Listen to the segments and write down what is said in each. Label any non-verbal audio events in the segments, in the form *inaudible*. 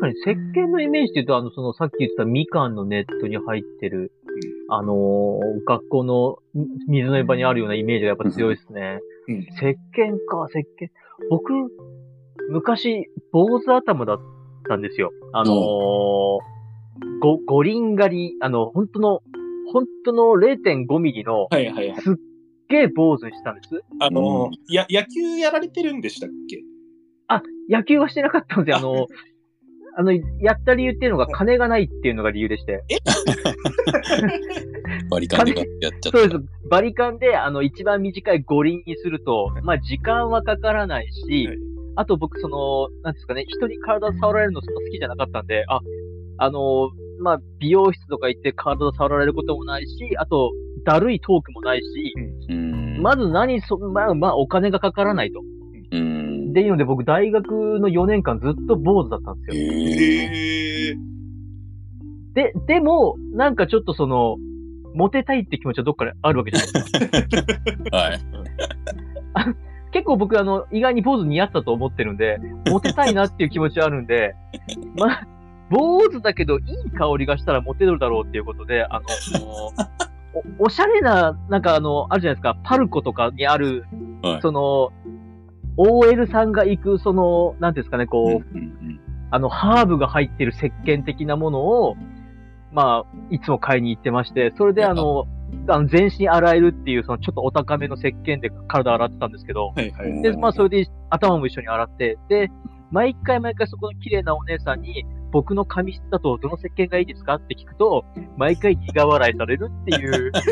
確かに石鹸のイメージって言うと、あの、そのさっき言ってたみかんのネットに入ってる、あのー学校の水の場にあるようなイメージがやっぱ強いですね。うん石鹸か、石鹸。僕、昔、坊主頭だったんですよ。あのーご、五輪狩り、あの、本当の、本当の0.5ミリの、はいはいはい。すっげえ坊主にしたんです。あの、うんや、野球やられてるんでしたっけ？あ、野球はしてなかったんですよ。あの、*laughs* あの、やった理由っていうのが金がないっていうのが理由でして。割り勘でやっちゃった。そうです。バリカンで、あの、一番短い五輪にすると、まあ、時間はかからないし、はいあと僕、その、なんですかね、人に体触られるのそんな好きじゃなかったんで、あ、あの、まあ、美容室とか行って体触られることもないし、あと、だるいトークもないし、うん。まず何そ、まあ、まあ、お金がかからないと。うん。っていうので、僕、大学の4年間ずっと坊主だったんですよ。え。で、でも、なんかちょっとその、モテたいって気持ちはどっかであるわけじゃないですか。*laughs* はい。結構僕、あの、意外に坊主似合ったと思ってるんで、モテたいなっていう気持ちはあるんで、まあ、坊主だけど、いい香りがしたらモテるだろうっていうことで、あの、*laughs* おおしゃれな、なんかあの、あるじゃないですか、パルコとかにある、はいその、OL さんが行く、その、なんていうんですかね、こう、うんうんあの、ハーブが入ってる石鹸的なものを、まあ、いつも買いに行ってまして、それであの、あの全身洗えるっていう、そのちょっとお高めの石鹸で体洗ってたんですけど、はいはい。で、まあ、それで頭も一緒に洗って、で、毎回毎回そこの綺麗なお姉さんに、僕の髪質だとどの石鹸がいいですかって聞くと、毎回苦笑いされるっていう、*laughs*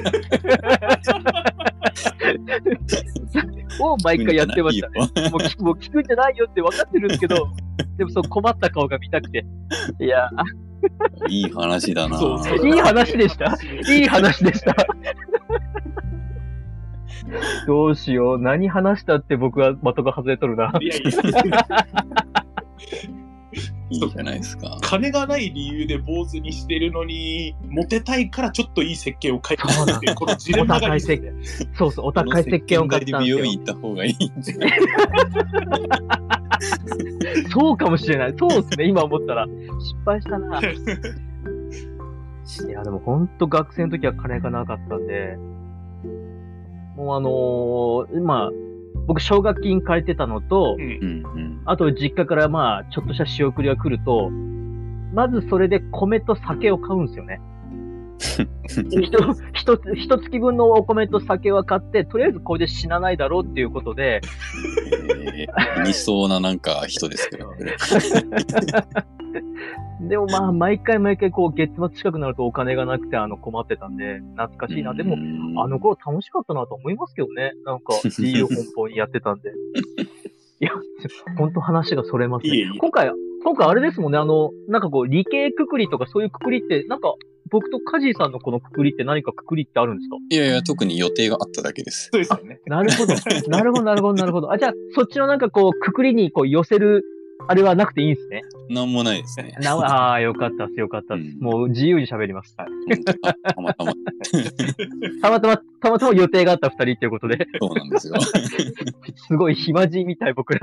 を毎回やってましたね。*laughs* もう聞もう聞くんじゃないよって分かってるんですけど、*laughs* でもそう困った顔が見たくて。*laughs* いや、あいい話だな。いい話でした。いい話でした。どうしよう。何話したって僕は的が外れとるな。いやいや、いいじゃないですか。金がない理由で坊主にしてるのに、モテたいからちょっといい石鹸を買いていう、このジレンマがいい。そうそう、お高い石鹸を買ったんですよ美容院。行った方がいいんじゃないそうかもしれない。そうですね、今思ったら。*laughs* 失敗したな。いや、でも本当学生の時は金がなかったんで、もうあのーまあ、僕奨学金借りてたのと、うん。あと実家からまあ、ちょっとした仕送りが来ると、まずそれで米と酒を買うんですよね。ひと、ひとつ、ひと月分のお米と酒は買って、とりあえずこれで死なないだろうっていうことで、えー、いそうななんか人ですけど。*laughs* *laughs* でもまあ、毎回毎回こう、月末近くなるとお金がなくてあの困ってたんで、懐かしいな。でも、あの頃楽しかったなと思いますけどね。なんか、*laughs* 自由奔放にやってたんで。いや、ほんと話がそれますね。今回、今回あれですもんね、あの、なんかこう、理系くくりとかそういうくくりって、なんか、僕とカジーさんのこのくくりって何かくくりってあるんですか？いやいや、特に予定があっただけです。そうですよね。なるほど。なるほど、なるほど、なるほど。あ、じゃあ、そっちのなんかこう、くくりにこう寄せる、あれはなくていいんですね。なんもないですね。なああ、よかったっす、よかったっす。うんもう自由に喋ります。本当あたまたま。*laughs* たまたま、たまたま予定があった二人っていうことで、そうなんですよ。*laughs* すごい暇人みたい僕ら。